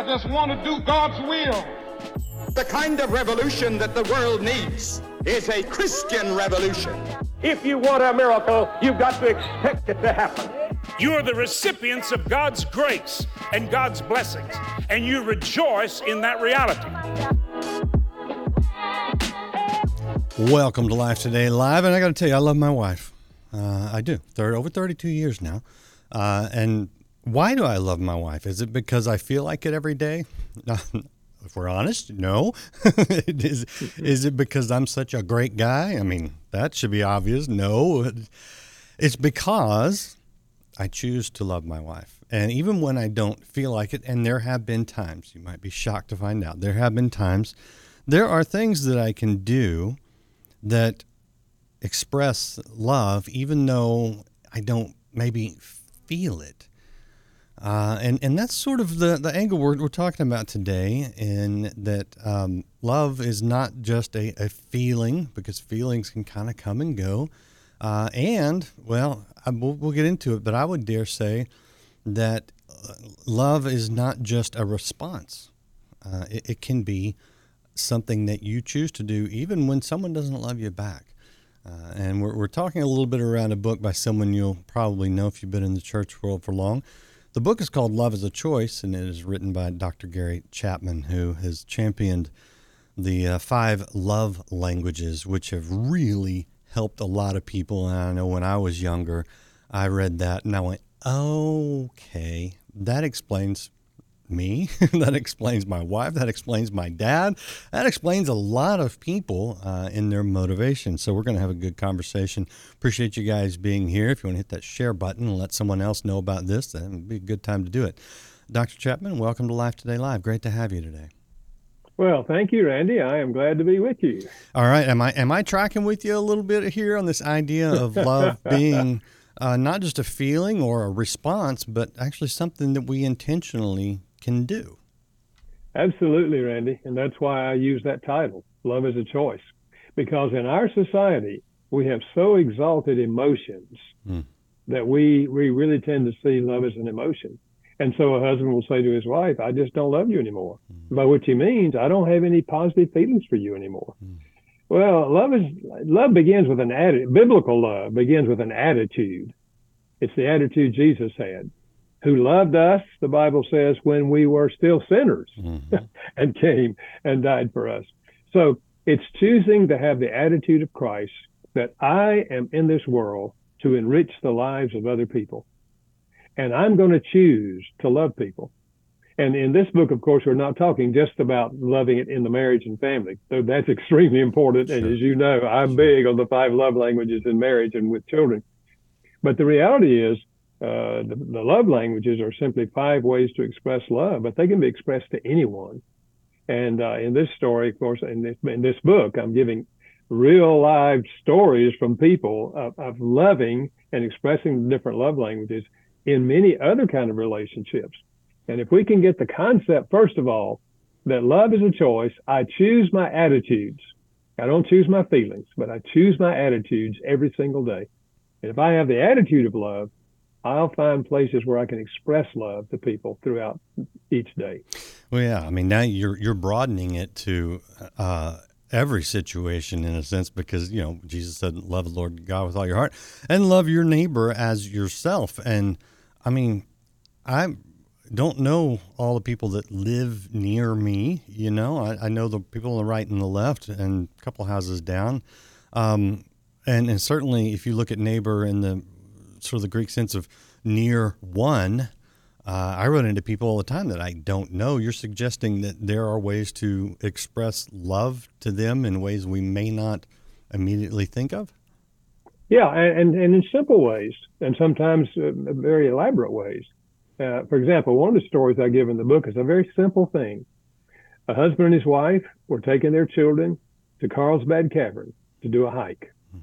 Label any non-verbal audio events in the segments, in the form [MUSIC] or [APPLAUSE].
I just want to do God's will. The kind of revolution that the world needs is a Christian revolution. If you want a miracle, you've got to expect it to happen. You are the recipients of God's grace and God's blessings, and you rejoice in that reality. Welcome to Life Today Live, and I got to tell you, I love my wife. Uh, I do. Third, over 32 years now. Uh, and why do I love my wife? Is it because I feel like it every day? [LAUGHS] if we're honest, no. [LAUGHS] is, is it because I'm such a great guy? I mean, that should be obvious. No. It's because I choose to love my wife. And even when I don't feel like it, and there have been times, you might be shocked to find out, there have been times, there are things that I can do that express love, even though I don't maybe feel it. Uh, and and that's sort of the, the angle we're, we're talking about today, in that um, love is not just a, a feeling, because feelings can kind of come and go. Uh, and, well, I, we'll, we'll get into it, but I would dare say that uh, love is not just a response, uh, it, it can be something that you choose to do even when someone doesn't love you back. Uh, and we're, we're talking a little bit around a book by someone you'll probably know if you've been in the church world for long. The book is called Love is a Choice, and it is written by Dr. Gary Chapman, who has championed the uh, five love languages, which have really helped a lot of people. And I know when I was younger, I read that and I went, okay, that explains me. [LAUGHS] that explains my wife. That explains my dad. That explains a lot of people uh, in their motivation. So we're going to have a good conversation. Appreciate you guys being here. If you want to hit that share button and let someone else know about this, that would be a good time to do it. Dr. Chapman, welcome to Life Today Live. Great to have you today. Well, thank you, Randy. I am glad to be with you. All right. Am I am I tracking with you a little bit here on this idea of love [LAUGHS] being uh, not just a feeling or a response, but actually something that we intentionally can do. Absolutely, Randy. And that's why I use that title, Love is a Choice. Because in our society, we have so exalted emotions mm. that we, we really tend to see love as an emotion. And so a husband will say to his wife, I just don't love you anymore. Mm. By which he means, I don't have any positive feelings for you anymore. Mm. Well, love is love begins with an attitude. Biblical love begins with an attitude. It's the attitude Jesus had who loved us, the Bible says, when we were still sinners mm-hmm. [LAUGHS] and came and died for us. So it's choosing to have the attitude of Christ that I am in this world to enrich the lives of other people. And I'm going to choose to love people. And in this book, of course, we're not talking just about loving it in the marriage and family. So that's extremely important. Sure. And as you know, I'm big on the five love languages in marriage and with children. But the reality is uh, the, the, love languages are simply five ways to express love, but they can be expressed to anyone. And uh, in this story, of course, in this, in this book, I'm giving real live stories from people of, of loving and expressing the different love languages in many other kind of relationships. And if we can get the concept, first of all, that love is a choice, I choose my attitudes. I don't choose my feelings, but I choose my attitudes every single day. And if I have the attitude of love, I'll find places where I can express love to people throughout each day. Well, yeah, I mean now you're you're broadening it to uh, every situation in a sense because you know Jesus said, "Love the Lord God with all your heart and love your neighbor as yourself." And I mean, I don't know all the people that live near me. You know, I, I know the people on the right and the left, and a couple houses down. Um, and, and certainly, if you look at neighbor in the sort of the Greek sense of near one. Uh, I run into people all the time that I don't know. You're suggesting that there are ways to express love to them in ways we may not immediately think of? Yeah, and, and in simple ways, and sometimes uh, very elaborate ways. Uh, for example, one of the stories I give in the book is a very simple thing. A husband and his wife were taking their children to Carlsbad Cavern to do a hike. Hmm.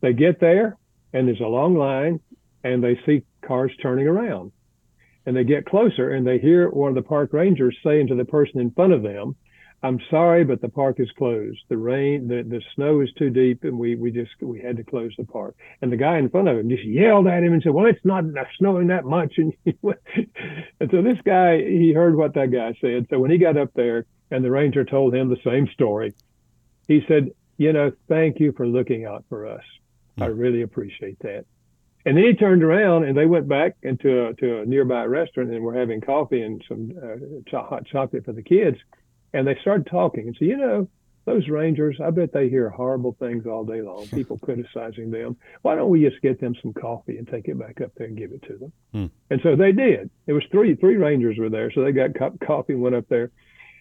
They get there, and there's a long line, and they see cars turning around. And they get closer and they hear one of the park rangers saying to the person in front of them, I'm sorry, but the park is closed. The rain, the, the snow is too deep, and we, we just we had to close the park. And the guy in front of him just yelled at him and said, "Well, it's not snowing that much." [LAUGHS] And, and so this guy, he heard what that guy said. So when he got up there, and the ranger told him the same story, he said, "You know, thank you for looking out for us. I hmm. really appreciate that." And then he turned around and they went back into a, to a nearby restaurant and were having coffee and some uh, hot chocolate for the kids. And they started talking and said, you know, those rangers, I bet they hear horrible things all day long, [LAUGHS] people criticizing them. Why don't we just get them some coffee and take it back up there and give it to them? Hmm. And so they did. It was three three rangers were there, so they got cup coffee and went up there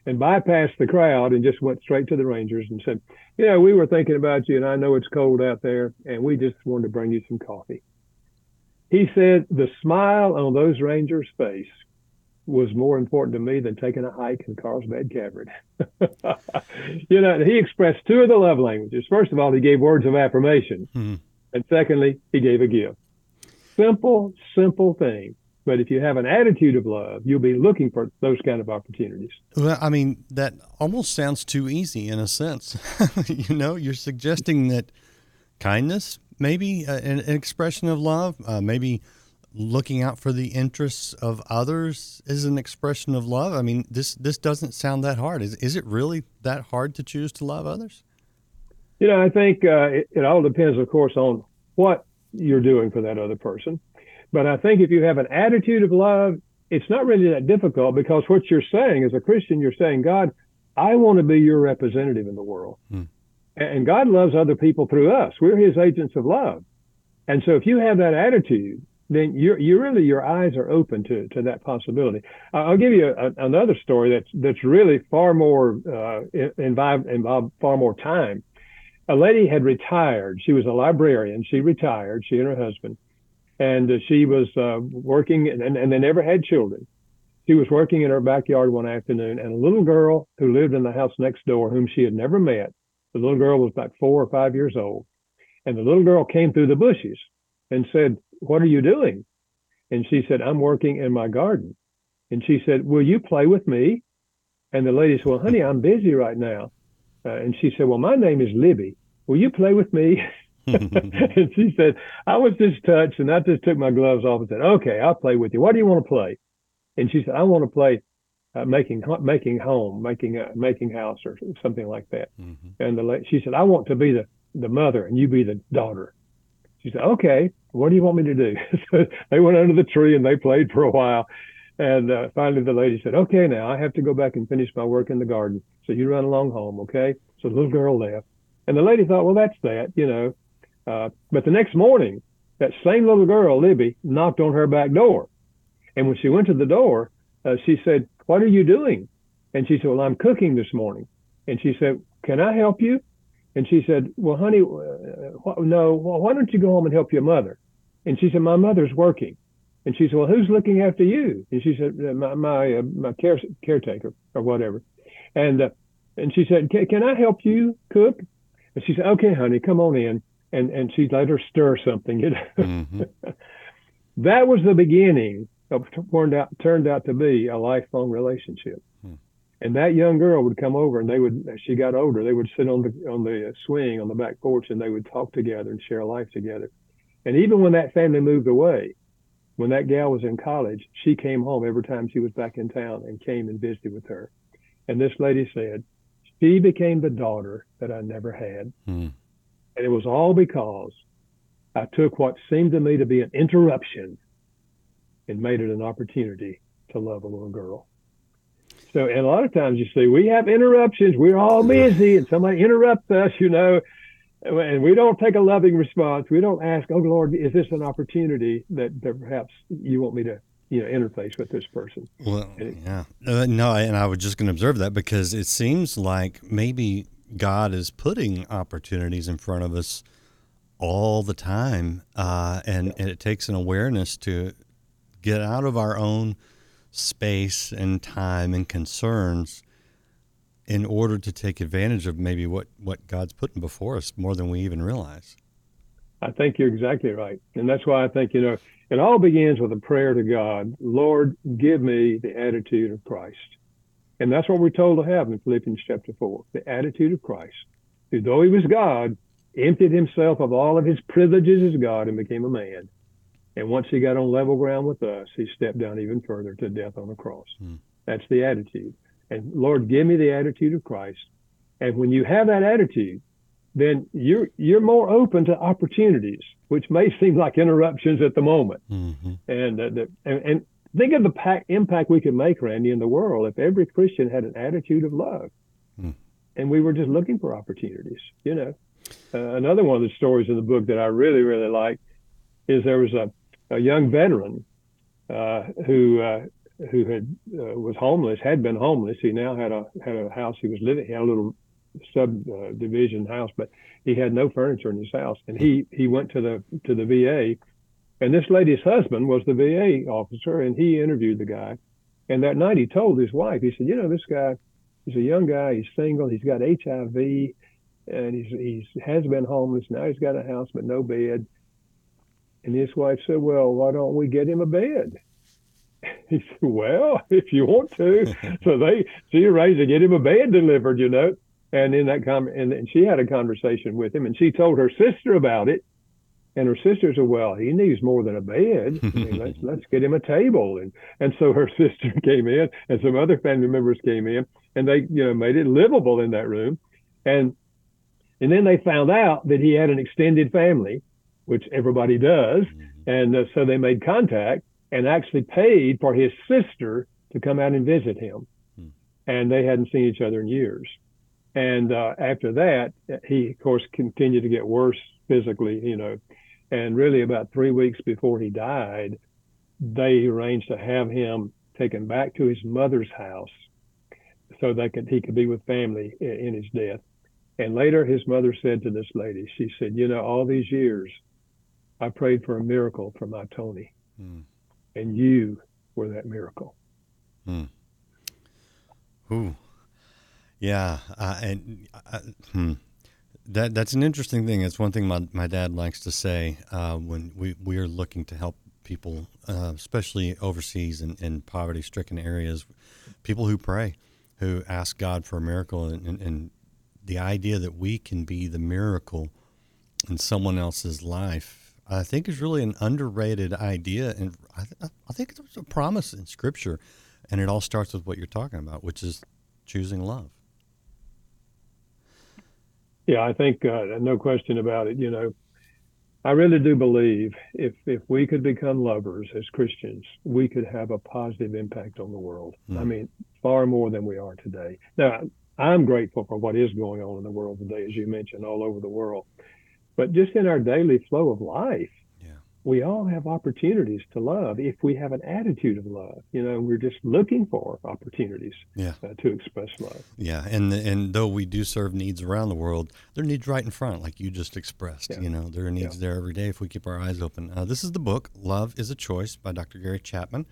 and bypassed the crowd and just went straight to the rangers and said, you know, we were thinking about you and I know it's cold out there and we just wanted to bring you some coffee. He said the smile on those Rangers' face was more important to me than taking a hike in Carlsbad Cavern. [LAUGHS] you know, he expressed two of the love languages. First of all, he gave words of affirmation. Mm-hmm. And secondly, he gave a gift. Simple, simple thing. But if you have an attitude of love, you'll be looking for those kind of opportunities. Well, I mean, that almost sounds too easy in a sense. [LAUGHS] you know, you're suggesting that kindness, maybe uh, an, an, expression of love, uh, maybe looking out for the interests of others is an expression of love. I mean, this this doesn't sound that hard. Is is it really that hard to choose to love others? You know, I think uh, it, it all depends, of course, on what you're doing for that other person. But I think if you have an attitude of love, it's not really that difficult because what you're saying as a Christian, you're saying, God, I want to be your representative in the world. Hmm. And God loves other people through us. We're his agents of love. And so if you have that attitude, then you're, you really, your eyes are open to, to that possibility. I'll give you a, another story that's, that's really far more, uh, involved, involved far more time. A lady had retired. She was a librarian. She retired, she and her husband, and uh, she was, uh, working and, and they never had children. She was working in her backyard one afternoon and a little girl who lived in the house next door, whom she had never met, the little girl was about four or five years old. And the little girl came through the bushes and said, What are you doing? And she said, I'm working in my garden. And she said, Will you play with me? And the lady said, Well, honey, I'm busy right now. Uh, and she said, Well, my name is Libby. Will you play with me? [LAUGHS] and she said, I was just touched and I just took my gloves off and said, Okay, I'll play with you. What do you want to play? And she said, I want to play uh, making making home, making a making house, or something like that. Mm-hmm. And the she said, "I want to be the the mother, and you be the daughter." She said, "Okay, what do you want me to do?" [LAUGHS] so they went under the tree and they played for a while, and uh, finally the lady said, "Okay, now I have to go back and finish my work in the garden. So you run along home, okay?" So the little girl left, and the lady thought, "Well, that's that, you know." Uh, but the next morning, that same little girl, Libby, knocked on her back door, and when she went to the door, uh, she said, what are you doing? And she said, Well, I'm cooking this morning. And she said, Can I help you? And she said, Well, honey, uh, no, well, why don't you go home and help your mother? And she said, My mother's working. And she said, Well, who's looking after you? And she said, My my, uh, my care, caretaker or whatever. And uh, and she said, Can I help you cook? And she said, Okay, honey, come on in. And and she let her stir something. You know? mm-hmm. [LAUGHS] that was the beginning turned out turned out to be a lifelong relationship. Hmm. And that young girl would come over, and they would. As she got older, they would sit on the on the swing on the back porch, and they would talk together and share life together. And even when that family moved away, when that gal was in college, she came home every time she was back in town and came and visited with her. And this lady said, she became the daughter that I never had. Hmm. And it was all because I took what seemed to me to be an interruption and made it an opportunity to love a little girl. So, and a lot of times you see, we have interruptions. We're all busy, and somebody interrupts us, you know, and we don't take a loving response. We don't ask, "Oh Lord, is this an opportunity that, that perhaps you want me to, you know, interface with this person?" Well, yeah, uh, no, and I was just going to observe that because it seems like maybe God is putting opportunities in front of us all the time, uh, and, and it takes an awareness to get out of our own space and time and concerns in order to take advantage of maybe what, what God's putting before us more than we even realize. I think you're exactly right. And that's why I think, you know, it all begins with a prayer to God Lord, give me the attitude of Christ. And that's what we're told to have in Philippians chapter 4 the attitude of Christ, who, though he was God, emptied himself of all of his privileges as God and became a man. And once he got on level ground with us, he stepped down even further to death on the cross. Hmm. That's the attitude. And Lord, give me the attitude of Christ. And when you have that attitude, then you're you're more open to opportunities, which may seem like interruptions at the moment. Mm-hmm. And, uh, the, and, and think of the pack, impact we could make, Randy, in the world if every Christian had an attitude of love, mm. and we were just looking for opportunities. You know, uh, another one of the stories in the book that I really really like is there was a, a young veteran uh, who uh, who had uh, was homeless, had been homeless. He now had a had a house he was living. He had a little subdivision house, but he had no furniture in his house. And he he went to the to the VA, and this lady's husband was the VA officer, and he interviewed the guy. And that night he told his wife, he said, you know, this guy, he's a young guy, he's single, he's got HIV, and he's he's has been homeless. Now he's got a house but no bed. And his wife said, well, why don't we get him a bed? [LAUGHS] He said, well, if you want to. [LAUGHS] so they she arranged to get him a bed delivered, you know. And in that com- and, and she had a conversation with him, and she told her sister about it. And her sister said, "Well, he needs more than a bed. I mean, [LAUGHS] let's let's get him a table." And and so her sister came in, and some other family members came in, and they you know made it livable in that room. And and then they found out that he had an extended family, which everybody does. Mm-hmm. And uh, so they made contact and actually paid for his sister to come out and visit him. Hmm. And they hadn't seen each other in years. And uh, after that, he, of course, continued to get worse physically, you know. And really, about three weeks before he died, they arranged to have him taken back to his mother's house so that could, he could be with family in, in his death. And later, his mother said to this lady, she said, You know, all these years, I prayed for a miracle for my Tony, mm. and you were that miracle. Mm. Ooh. Yeah, uh, and uh, hmm. that that's an interesting thing. It's one thing my, my dad likes to say uh, when we, we are looking to help people, uh, especially overseas and in, in poverty stricken areas, people who pray, who ask God for a miracle, and, and, and, the idea that we can be the miracle in someone else's life, I think is really an underrated idea, and I, th- I think it's a promise in Scripture, and it all starts with what you're talking about, which is choosing love. Yeah, I think uh, no question about it. You know, I really do believe if if we could become lovers as Christians, we could have a positive impact on the world. Mm. I mean, far more than we are today. Now, I'm grateful for what is going on in the world today, as you mentioned, all over the world. But just in our daily flow of life, yeah. we all have opportunities to love if we have an attitude of love. You know, we're just looking for opportunities yeah. uh, to express love. Yeah, and and though we do serve needs around the world, there are needs right in front, like you just expressed. Yeah. You know, there are needs there every day if we keep our eyes open. Uh, this is the book "Love Is a Choice" by Dr. Gary Chapman,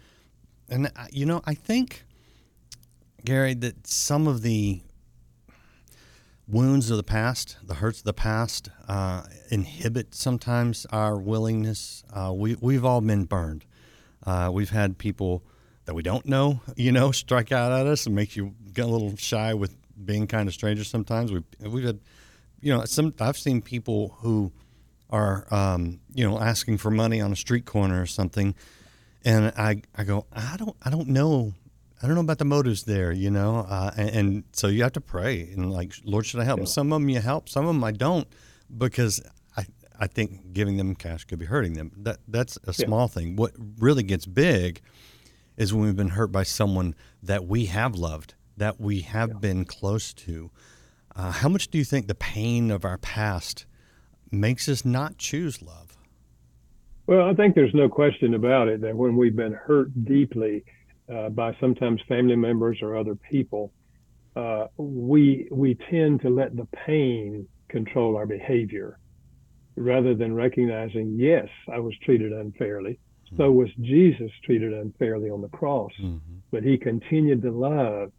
and uh, you know, I think Gary that some of the wounds of the past, the hurts of the past, uh, inhibit sometimes our willingness. Uh, we we've all been burned. Uh, we've had people that we don't know, you know, strike out at us and make you get a little shy with being kind of strangers. Sometimes we we've had, you know, some I've seen people who are, um, you know, asking for money on a street corner or something, and I I go I don't I don't know I don't know about the motives there, you know, uh, and, and, so you have to pray and like, Lord, should I help? Yeah. some of them you help, some of them I don't, because I I think giving them cash could be hurting them. That that's a small yeah. thing. What really gets big is when we've been hurt by someone that we have loved, that we have yeah. been close to. Uh, how much do you think the pain of our past makes us not choose love? Well, I think there's no question about it that when we've been hurt deeply uh, by sometimes family members or other people, uh, we we tend to let the pain control our behavior rather than recognizing, yes, I was treated unfairly. Mm-hmm. So was Jesus treated unfairly on the cross, mm-hmm. but he continued to love.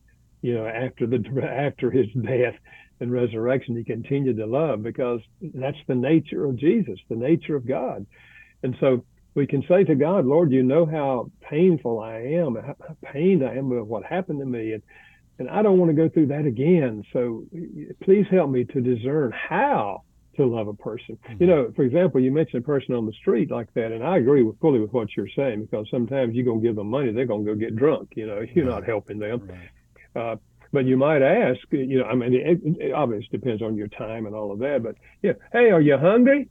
You know, after the [LAUGHS] after his death and resurrection, he continued to love because that's the nature of Jesus, the nature of God. And so we can say to God, Lord, you know how painful I am, how pained I am with what happened to me. And and I don't want to go through that again. So please help me to discern how to love a person. Mm-hmm. You know, for example, you mentioned a person on the street like that, and I agree with fully with what you're saying because sometimes you're gonna give them money, they're gonna go get drunk. You know, you're right. not helping them. Right. Uh, but you might ask, you know, I mean, it, it obviously depends on your time and all of that. But yeah, hey, are you hungry?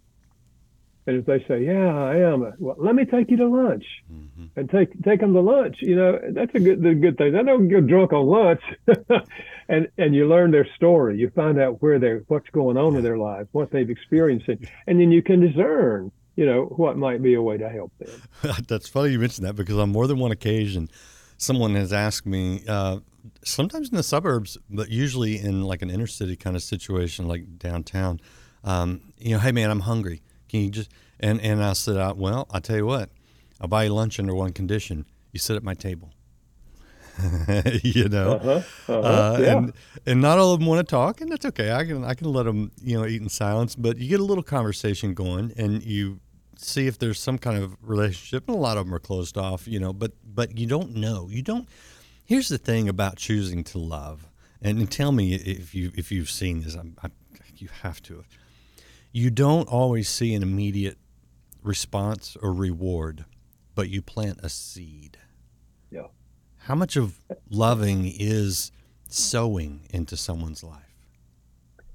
And if they say, "Yeah, I am," well, let me take you to lunch, mm-hmm. and take take them to lunch. You know, that's a good a good thing. They don't get drunk on lunch, [LAUGHS] and and you learn their story. You find out where they're, what's going on in their lives, what they've experienced, and then you can discern. You know what might be a way to help them. [LAUGHS] that's funny you mentioned that because on more than one occasion, someone has asked me. Uh, sometimes in the suburbs, but usually in like an inner city kind of situation, like downtown. Um, you know, hey man, I'm hungry can you just and and I said, uh, well, I tell you what, I'll buy you lunch under one condition: you sit at my table. [LAUGHS] you know, uh-huh, uh-huh, uh, yeah. and and not all of them want to talk, and that's okay. I can I can let them you know eat in silence, but you get a little conversation going, and you see if there's some kind of relationship. And a lot of them are closed off, you know, but but you don't know. You don't. Here's the thing about choosing to love, and, and tell me if you if you've seen this. I, I, you have to have you don't always see an immediate response or reward, but you plant a seed. Yeah. How much of loving is sowing into someone's life?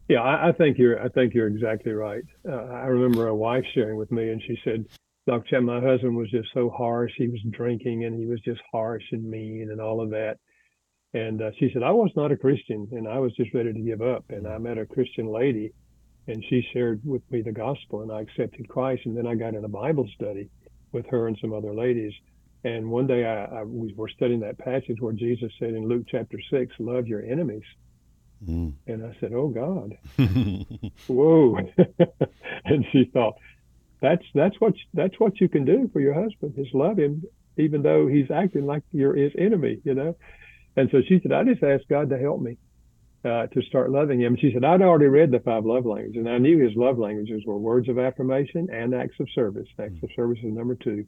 Yeah, I, I think you're. I think you're exactly right. Uh, I remember a wife sharing with me, and she said, "Dr. Chad, my husband was just so harsh. He was drinking, and he was just harsh and mean, and all of that." And uh, she said, "I was not a Christian, and I was just ready to give up. And I met a Christian lady, and she shared with me the gospel and I accepted Christ and then I got in a Bible study with her and some other ladies and one day I, I we were studying that passage where Jesus said in Luke chapter six, "Love your enemies," mm. and I said, "Oh God, [LAUGHS] whoa!" [LAUGHS] and she thought, "That's that's what that's what you can do for your husband is love him, even though he's acting like you're his enemy, you know." And so she said, "I just asked God to help me uh, to start loving him. She said, I'd already read the five love languages, and I knew his love languages were words of affirmation and acts of service. Acts mm-hmm. of service is number two.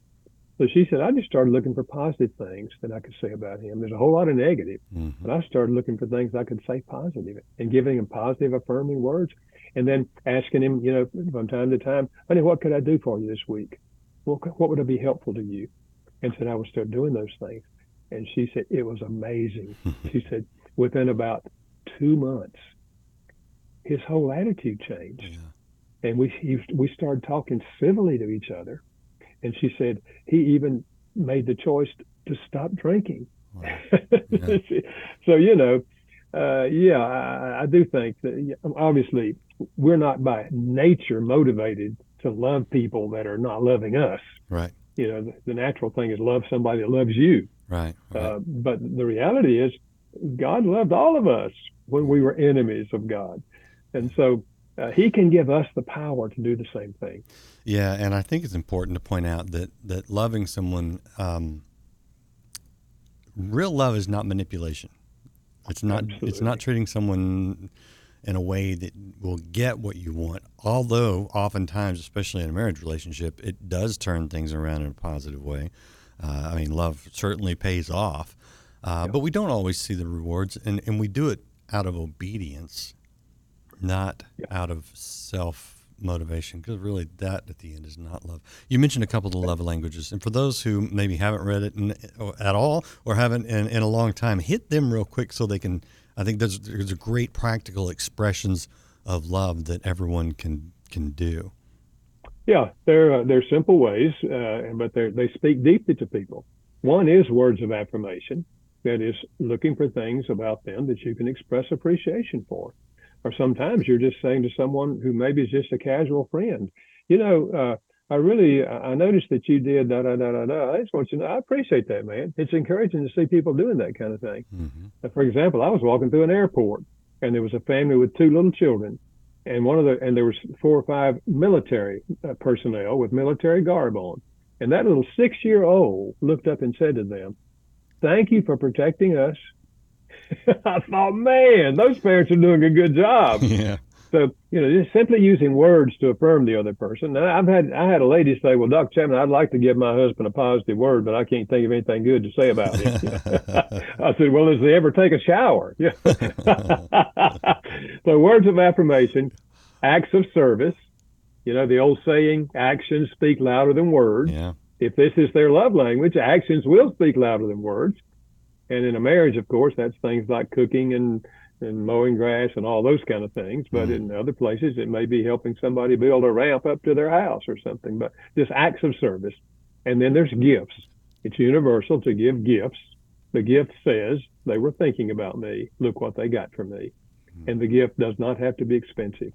So she said, I just started looking for positive things that I could say about him. There's a whole lot of negative, mm-hmm. but I started looking for things I could say positive and giving him positive, affirming words. And then asking him, you know, from time to time, honey, what could I do for you this week? What, what would it be helpful to you? And said, I would start doing those things. And she said, it was amazing. [LAUGHS] she said, within about two months, his whole attitude changed. Yeah. And we he, we started talking civilly to each other. And she said he even made the choice to stop drinking. Wow. [LAUGHS] Yeah. so you know, uh, yeah, I, I, do think that obviously we're not by nature motivated to love people that are not loving us. Right. You know, the, the natural thing is love somebody that loves you. Right. right. Uh, but the reality is, God loved all of us when we were enemies of God. And so uh, he can give us the power to do the same thing. Yeah, and I think it's important to point out that that loving someone, um, real love is not manipulation. It's not. Absolutely. It's not treating someone in a way that will get what you want. Although oftentimes, especially in a marriage relationship, it does turn things around in a positive way. Uh, I mean, love certainly pays off, uh, but we don't always see the rewards, and, and we do it out of obedience, not yeah. out of self motivation, because really that at the end is not love. You mentioned a couple of the love languages, and for those who maybe haven't read it in, at all or haven't in, in, a long time, hit them real quick so they can. I think there's there's a great practical expressions of love that everyone can can do. Yeah, they're uh, they're simple ways, uh, but they they speak deeply to people. One is words of affirmation that is looking for things about them that you can express appreciation for. Or sometimes you're just saying to someone who maybe is just a casual friend, you know, uh, I really, I noticed that you did da da da da da. I just want you to know, I appreciate that, man. It's encouraging to see people doing that kind of thing. Mm-hmm. For example, I was walking through an airport and there was a family with two little children and one of the, and there was four or five military uh, personnel with military garb on. And that little six year old looked up and said to them, Thank you for protecting us. [LAUGHS] I thought, man, those parents are doing a good job. [LAUGHS] Yeah. So you know, just simply using words to affirm the other person. Now, I've had I had a lady say, "Well, Dr. Chapman, I'd like to give my husband a positive word, but I can't think of anything good to say about him." [LAUGHS] I said, "Well, does he ever take a shower?" So words of affirmation, acts of service. You know the old saying, "Actions speak louder than words." Yeah. If this is their love language, actions will speak louder than words. And in a marriage, of course, that's things like cooking and and mowing grass and all those kind of things. But mm-hmm. in other places, it may be helping somebody build a ramp up to their house or something. But just acts of service. And then there's gifts. It's universal to give gifts. The gift says they were thinking about me. Look what they got from me. Mm-hmm. And the gift does not have to be expensive.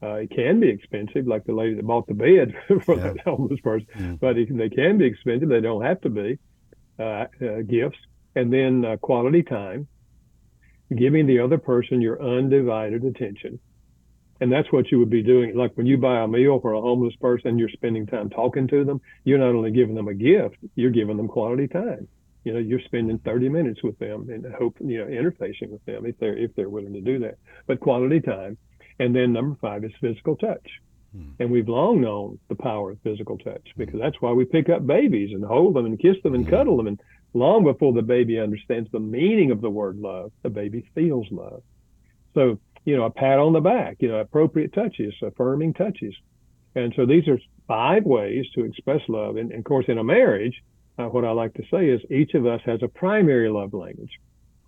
Uh, it can be expensive, like the lady that bought the bed [LAUGHS] for yeah. that homeless person, mm-hmm. but it, they can be expensive. They don't have to be uh, uh, gifts. And then uh, quality time giving the other person your undivided attention. And that's what you would be doing. Like when you buy a meal for a homeless person, you're spending time talking to them. You're not only giving them a gift, you're giving them quality time. You know, you're spending 30 minutes with them and hope, you know, interfacing with them if they're, if they're willing to do that. But quality time. And then number five is physical touch. Hmm. And we've long known the power of physical touch because that's why we pick up babies and hold them and kiss them and hmm. cuddle them and long before the baby understands the meaning of the word love, the baby feels love. So, you know, a pat on the back, you know, appropriate touches, affirming touches. And so these are five ways to express love. And, and of course, in a marriage, uh, what I like to say is each of us has a primary love language.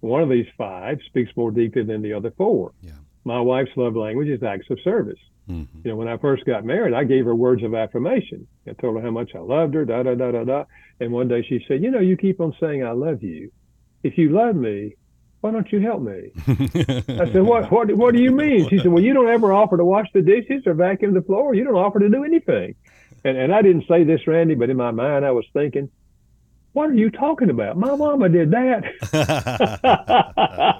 One of these five speaks more deeply than the other four. Yeah. My wife's love language is acts of service. Mm-hmm. You know, when I first got married, I gave her words of affirmation. I told her how much I loved her, da da da da da. And one day she said, "You know, you keep on saying I love you. If you love me, why don't you help me?" I said, "What? What? What do you mean?" She said, "Well, you don't ever offer to wash the dishes or vacuum the floor. You don't offer to do anything." And and I didn't say this, Randy, but in my mind I was thinking, what are you talking about? My mama did that. [LAUGHS] [LAUGHS]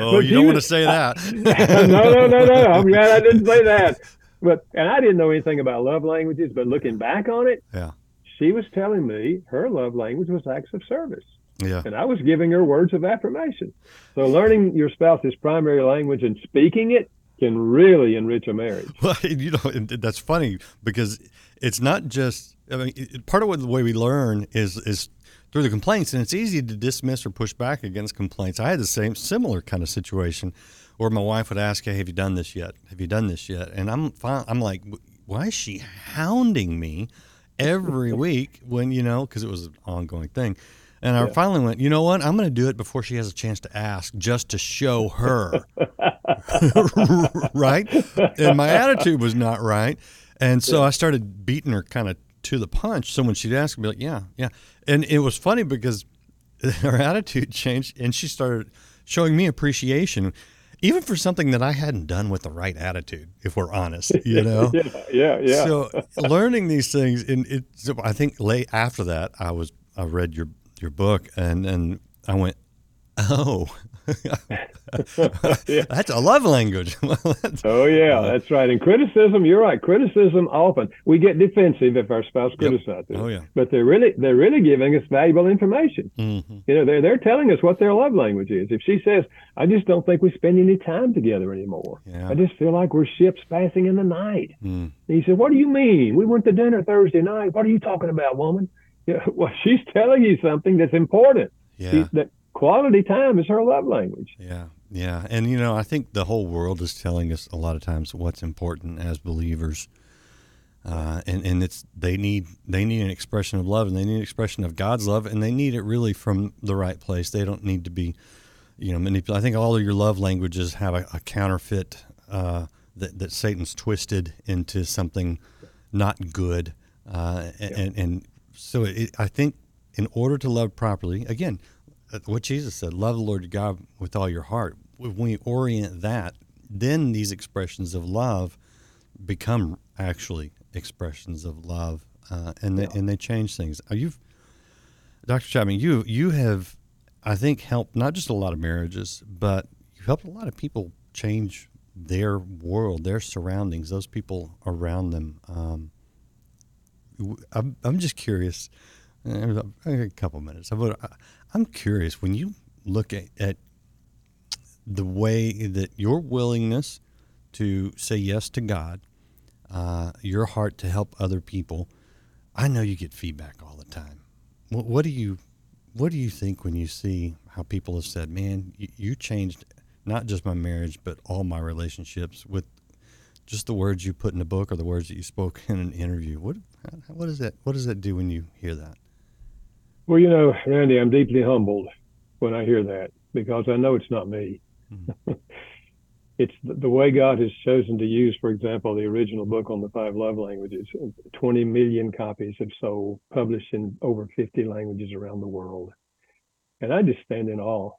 oh, you don't want to say that. [LAUGHS] no, no, no, no. I'm glad I didn't say that. But and I didn't know anything about love languages, but looking back on it, yeah, she was telling me her love language was acts of service. Yeah. And I was giving her words of affirmation. So learning your spouse's primary language and speaking it can really enrich a marriage. [LAUGHS] Well, you know, that's funny because it's not just I mean, part of what the way we learn is is through the complaints, and it's easy to dismiss or push back against complaints. I had the same similar kind of situation where my wife would ask, "Hey, have you done this yet? Have you done this yet?" And I'm I'm like, "Why is she hounding me every [LAUGHS] week when you know?" Because it was an ongoing thing. And I finally went, you know what? I'm going to do it before she has a chance to ask, just to show her, [LAUGHS] [LAUGHS] right? And my attitude was not right, and so I started beating her kind of to the punch. So when she'd ask me, like, yeah, yeah. And it was funny because [LAUGHS] her attitude changed and she started showing me appreciation, even for something that I hadn't done with the right attitude, if we're honest, [LAUGHS] you know? yeah, yeah, yeah. So [LAUGHS] learning these things, and it, so I think late after that, I was, I read your, your book and, and I went, oh, [LAUGHS] That's a love language. [LAUGHS] oh yeah, that's right. And criticism, you're right. Criticism often we get defensive if our spouse yep. criticizes. Oh yeah. But they're really they're really giving us valuable information. Mm-hmm. You know, they're they're telling us what their love language is. If she says, "I just don't think we spend any time together anymore. Yeah. I just feel like we're ships passing in the night." Mm. he said, "What do you mean? We went to dinner Thursday night. What are you talking about, woman?" Yeah, [LAUGHS] well, she's telling you something that's important. Yeah. She, that quality time is her love language. Yeah. Yeah, and you know, I think the whole world is telling us a lot of times what's important as believers, uh, and and it's they need they need an expression of love, and they need an expression of God's love, and they need it really from the right place. They don't need to be, you know, manipulated. I think all of your love languages have a, a counterfeit uh, that that Satan's twisted into something not good, uh, yeah. and and so it, I think in order to love properly, again, what Jesus said, love the Lord your God with all your heart. When we orient that, then these expressions of love become actually expressions of love, uh, and they, yeah. and they change things. Are you, Dr. Chapman? You you have, I think, helped not just a lot of marriages, but you helped a lot of people change their world, their surroundings, those people around them. Um, I'm, I'm just curious. Uh, a couple minutes. I'm curious when you look at, at the way that your willingness to say yes to God, uh, your heart to help other people, I know you get feedback all the time. What, what do you what do you think when you see how people have said, "Man, you, you changed not just my marriage, but all my relationships with just the words you put in a book or the words that you spoke [LAUGHS] in an interview. What what does that what does that do when you hear that? Well, you know, Randy, I'm deeply humbled when I hear that because I know it's not me. Mm-hmm. [LAUGHS] it's the way God has chosen to use, for example, the original book on the five love languages. 20 million copies have sold, published in over 50 languages around the world. And I just stand in awe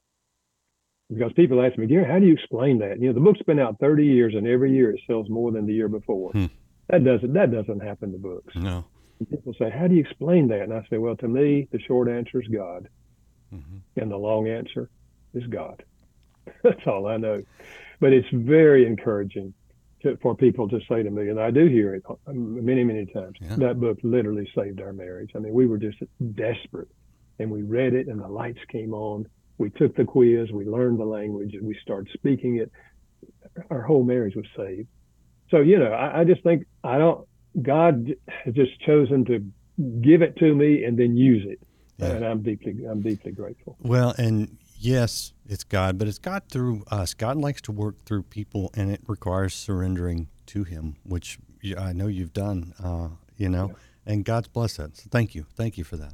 because people ask me, Gary, how do you explain that? You know, the book's been out 30 years and every year it sells more than the year before. Hmm. That doesn't that doesn't happen to books. No. And people say, how do you explain that? And I say, well, to me, the short answer is God, mm-hmm. and the long answer is God. [LAUGHS] That's all I know. But it's very encouraging to, for people to say to me, and I do hear it many, many times. Yeah. That book literally saved our marriage. I mean, we were just desperate, and we read it, and the lights came on we took the quiz, we learned the language, and we started speaking it. Our whole marriage was saved. So, you know, I, I just think I don't, God has just chosen to give it to me and then use it. Yeah. And I'm deeply, I'm deeply grateful. Well, and yes, it's God, but it's God through us. God likes to work through people, and it requires surrendering to Him, which I know you've done. Uh, you know, yeah. and God's blessed. So thank you, thank you for that.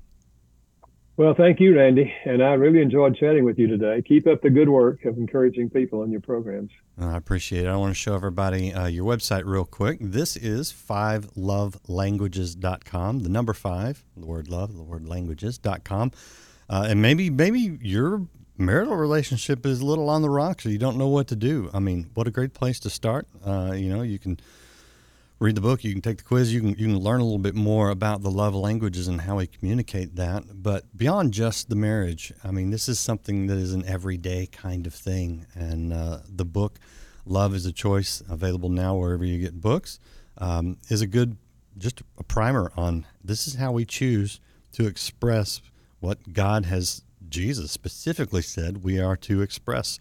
Well, thank you, Randy. And I really enjoyed chatting with you today. Keep up the good work of encouraging people in your programs. I appreciate it. I want to show everybody uh, your website real quick. This is fivelovelanguages.com, the number five, the word love, the word languages.com. Uh, and maybe, maybe your marital relationship is a little on the rocks or you don't know what to do. I mean, what a great place to start. Uh, you know, you can read the book, you can take the quiz, you can you can learn a little bit more about the love languages and how we communicate that. But beyond just the marriage, I mean, this is something that is an everyday kind of thing. And uh, the book, Love is a Choice, available now wherever you get books, um, is a good just a primer on this is how we choose to express what God has Jesus specifically said we are to express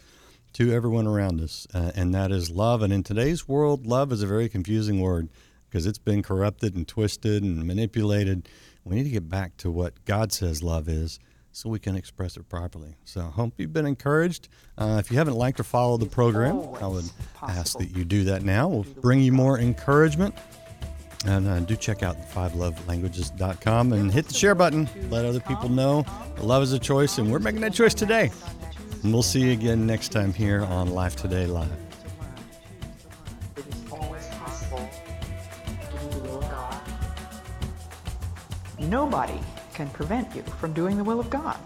to everyone around us, uh, and that is love. And in today's world, love is a very confusing word because it's been corrupted and twisted and manipulated. We need to get back to what God says love is so we can express it properly. So I hope you've been encouraged. Uh, if you haven't liked or followed the program, I would ask that you do that now. We'll bring you more encouragement. And uh, do check out fivelovelanguages.com and hit the share button. Let other people know love is a choice, and we're making that choice today. And we'll see you again next time here on Life Today Live. Nobody can prevent you from doing the will of God.